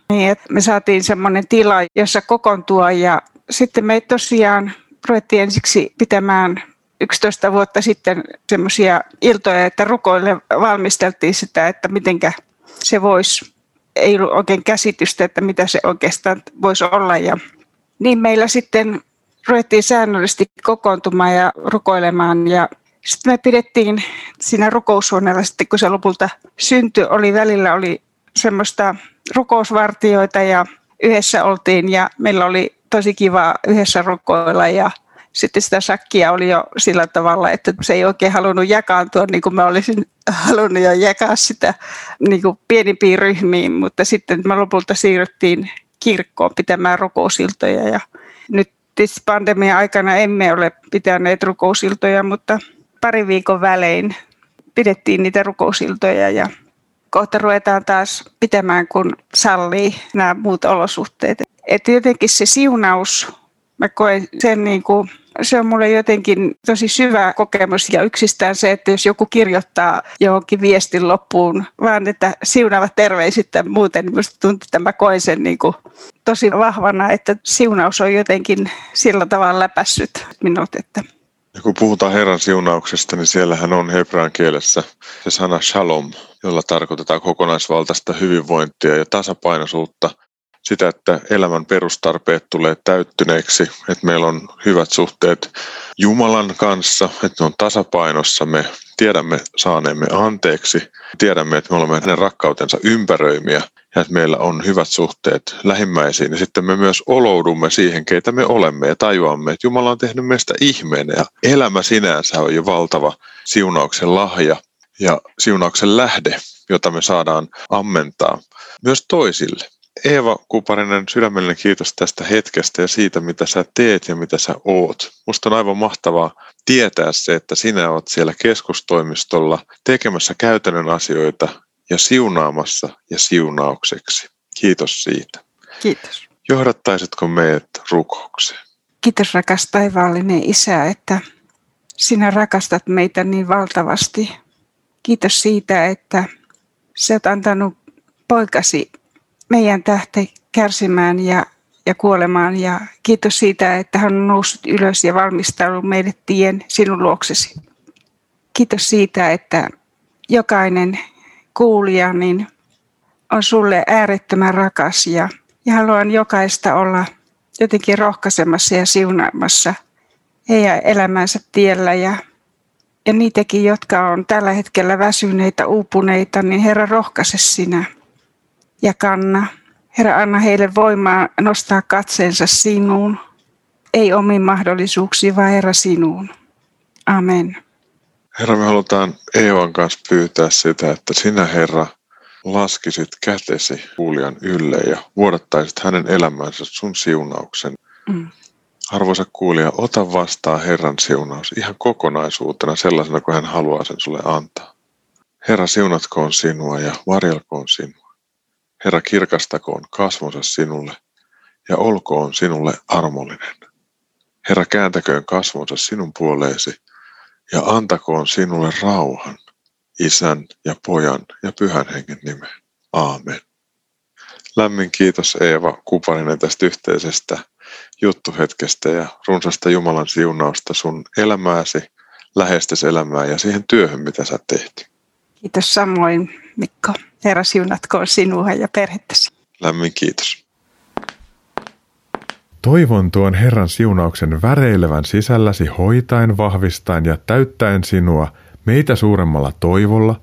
niin, että me saatiin semmoinen tila, jossa kokoontua. Ja sitten me tosiaan ruvettiin ensiksi pitämään 11 vuotta sitten semmoisia iltoja, että rukoille valmisteltiin sitä, että mitenkä se voisi. Ei ollut oikein käsitystä, että mitä se oikeastaan voisi olla. Ja niin meillä sitten ruvettiin säännöllisesti kokoontumaan ja rukoilemaan ja sitten me pidettiin siinä rukoushuoneella sitten, kun se lopulta syntyi, oli välillä oli semmoista rukousvartioita ja yhdessä oltiin ja meillä oli tosi kiva yhdessä rukoilla ja sitten sitä sakkia oli jo sillä tavalla, että se ei oikein halunnut jakaantua niin kuin mä olisin halunnut jo jakaa sitä niin kuin pienimpiin ryhmiin, mutta sitten me lopulta siirryttiin kirkkoon pitämään rukousiltoja ja nyt pandemian aikana emme ole pitäneet rukousiltoja, mutta pari viikon välein pidettiin niitä rukousiltoja ja kohta ruvetaan taas pitämään, kun sallii nämä muut olosuhteet. Että jotenkin se siunaus, mä koen sen niin kuin, se on mulle jotenkin tosi syvä kokemus ja yksistään se, että jos joku kirjoittaa johonkin viestin loppuun, vaan että siunaavat terveisit ja muuten, niin minusta tuntuu, että mä koen sen niin kuin tosi vahvana, että siunaus on jotenkin sillä tavalla läpässyt minut, että ja kun puhutaan Herran siunauksesta, niin siellähän on hebrean kielessä se sana shalom, jolla tarkoitetaan kokonaisvaltaista hyvinvointia ja tasapainoisuutta. Sitä, että elämän perustarpeet tulee täyttyneeksi, että meillä on hyvät suhteet Jumalan kanssa, että ne on tasapainossa, me tiedämme saaneemme anteeksi, tiedämme, että me olemme hänen rakkautensa ympäröimiä ja että meillä on hyvät suhteet lähimmäisiin. Ja sitten me myös oloudumme siihen, keitä me olemme ja tajuamme, että Jumala on tehnyt meistä ihmeen ja elämä sinänsä on jo valtava siunauksen lahja ja siunauksen lähde, jota me saadaan ammentaa myös toisille. Eeva Kuparinen, sydämellinen kiitos tästä hetkestä ja siitä, mitä sä teet ja mitä sä oot. Musta on aivan mahtavaa tietää se, että sinä oot siellä keskustoimistolla tekemässä käytännön asioita ja siunaamassa ja siunaukseksi. Kiitos siitä. Kiitos. Johdattaisitko meidät rukoukseen? Kiitos rakas taivaallinen Isä, että sinä rakastat meitä niin valtavasti. Kiitos siitä, että sä oot antanut poikasi meidän tähte kärsimään ja, ja kuolemaan. Ja kiitos siitä, että hän on noussut ylös ja valmistanut meille tien sinun luoksesi. Kiitos siitä, että jokainen kuulija niin on sulle äärettömän rakas ja, ja haluan jokaista olla jotenkin rohkaisemassa ja siunaamassa heidän elämänsä tiellä ja, ja niitäkin, jotka on tällä hetkellä väsyneitä, uupuneita, niin Herra rohkaise sinä ja kanna. Herra, anna heille voimaa nostaa katseensa sinuun, ei omiin mahdollisuuksiin, vaan Herra sinuun. Amen. Herra, me halutaan Eevan kanssa pyytää sitä, että sinä Herra laskisit kätesi kuulijan ylle ja vuodattaisit hänen elämänsä sun siunauksen. Mm. Arvoisa kuulija, ota vastaan Herran siunaus ihan kokonaisuutena sellaisena kuin hän haluaa sen sulle antaa. Herra siunatkoon sinua ja varjelkoon sinua. Herra kirkastakoon kasvonsa sinulle ja olkoon sinulle armollinen. Herra kääntäköön kasvonsa sinun puoleesi ja antakoon sinulle rauhan, isän ja pojan ja pyhän hengen nimeen. Aamen. Lämmin kiitos Eeva Kuparinen tästä yhteisestä juttuhetkestä ja runsasta Jumalan siunausta sun elämääsi, läheistes elämää ja siihen työhön, mitä sä teet. Kiitos samoin Mikko. Herra siunatkoon sinua ja perhettäsi. Lämmin kiitos. Toivon tuon Herran siunauksen väreilevän sisälläsi hoitaen, vahvistaen ja täyttäen sinua meitä suuremmalla toivolla,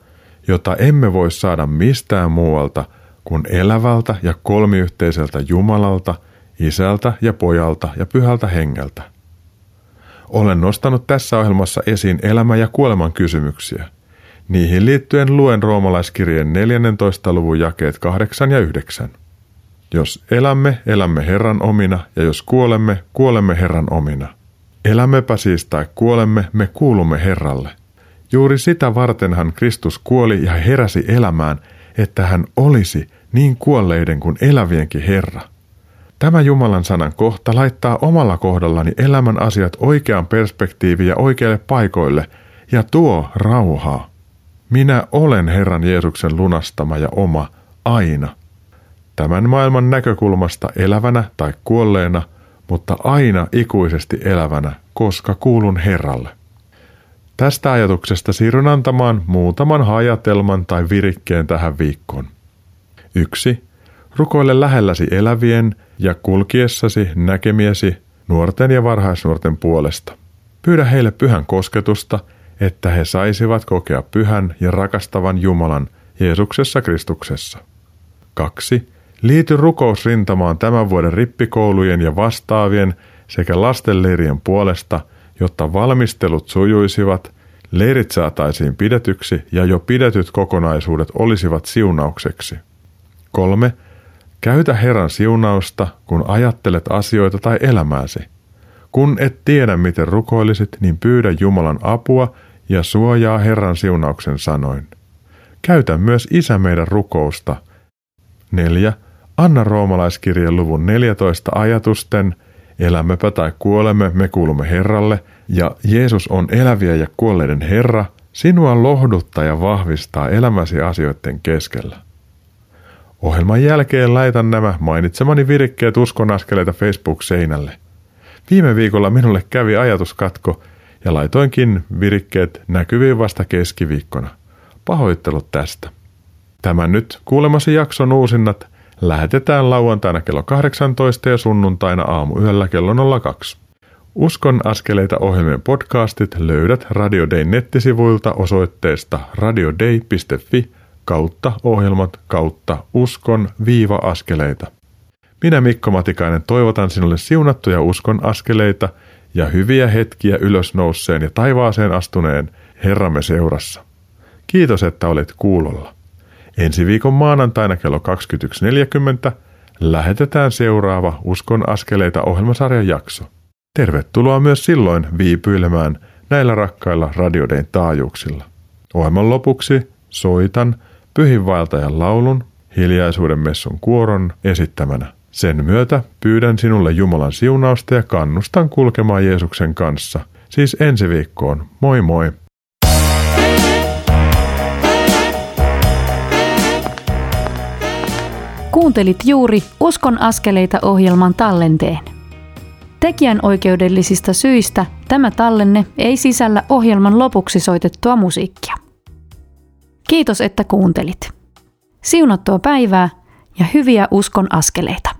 jota emme voi saada mistään muualta kuin elävältä ja kolmiyhteiseltä Jumalalta, Isältä ja Pojalta ja Pyhältä Hengeltä. Olen nostanut tässä ohjelmassa esiin elämä- ja kuoleman kysymyksiä. Niihin liittyen luen roomalaiskirjeen 14. luvun jakeet 8 ja 9. Jos elämme, elämme Herran omina, ja jos kuolemme, kuolemme Herran omina. Elämmepä siis tai kuolemme, me kuulumme Herralle. Juuri sitä vartenhan Kristus kuoli ja heräsi elämään, että hän olisi niin kuolleiden kuin elävienkin Herra. Tämä Jumalan sanan kohta laittaa omalla kohdallani elämän asiat oikeaan perspektiiviin ja oikeille paikoille ja tuo rauhaa. Minä olen Herran Jeesuksen lunastama ja oma aina – tämän maailman näkökulmasta elävänä tai kuolleena, mutta aina ikuisesti elävänä, koska kuulun Herralle. Tästä ajatuksesta siirryn antamaan muutaman hajatelman tai virikkeen tähän viikkoon. 1. Rukoile lähelläsi elävien ja kulkiessasi näkemiesi nuorten ja varhaisnuorten puolesta. Pyydä heille pyhän kosketusta, että he saisivat kokea pyhän ja rakastavan Jumalan Jeesuksessa Kristuksessa. 2. Liity rukousrintamaan tämän vuoden rippikoulujen ja vastaavien sekä lastenleirien puolesta, jotta valmistelut sujuisivat, leirit saataisiin pidetyksi ja jo pidetyt kokonaisuudet olisivat siunaukseksi. 3. Käytä Herran siunausta, kun ajattelet asioita tai elämääsi. Kun et tiedä, miten rukoilisit, niin pyydä Jumalan apua ja suojaa Herran siunauksen sanoin. Käytä myös Isä meidän rukousta. 4. Anna roomalaiskirjan luvun 14 ajatusten, elämmepä tai kuolemme, me kuulumme Herralle, ja Jeesus on eläviä ja kuolleiden Herra, sinua lohduttaa ja vahvistaa elämäsi asioiden keskellä. Ohjelman jälkeen laitan nämä mainitsemani virikkeet uskon askeleita Facebook-seinälle. Viime viikolla minulle kävi ajatuskatko ja laitoinkin virikkeet näkyviin vasta keskiviikkona. Pahoittelut tästä. Tämän nyt kuulemasi jakson uusinnat lähetetään lauantaina kello 18 ja sunnuntaina yöllä kello 02. Uskon askeleita ohjelmien podcastit löydät Radio Day nettisivuilta osoitteesta radiodei.fi kautta ohjelmat kautta uskon viiva askeleita. Minä Mikko Matikainen toivotan sinulle siunattuja uskon askeleita ja hyviä hetkiä ylösnouseen ja taivaaseen astuneen Herramme seurassa. Kiitos, että olet kuulolla. Ensi viikon maanantaina kello 21.40 lähetetään seuraava Uskon askeleita ohjelmasarjan jakso. Tervetuloa myös silloin viipyilemään näillä rakkailla radioiden taajuuksilla. Ohjelman lopuksi soitan pyhinvaeltajan laulun hiljaisuuden messun kuoron esittämänä. Sen myötä pyydän sinulle Jumalan siunausta ja kannustan kulkemaan Jeesuksen kanssa. Siis ensi viikkoon. Moi moi! Kuuntelit juuri Uskon askeleita ohjelman tallenteen. Tekijän oikeudellisista syistä tämä tallenne ei sisällä ohjelman lopuksi soitettua musiikkia. Kiitos, että kuuntelit. Siunattua päivää ja hyviä uskon askeleita.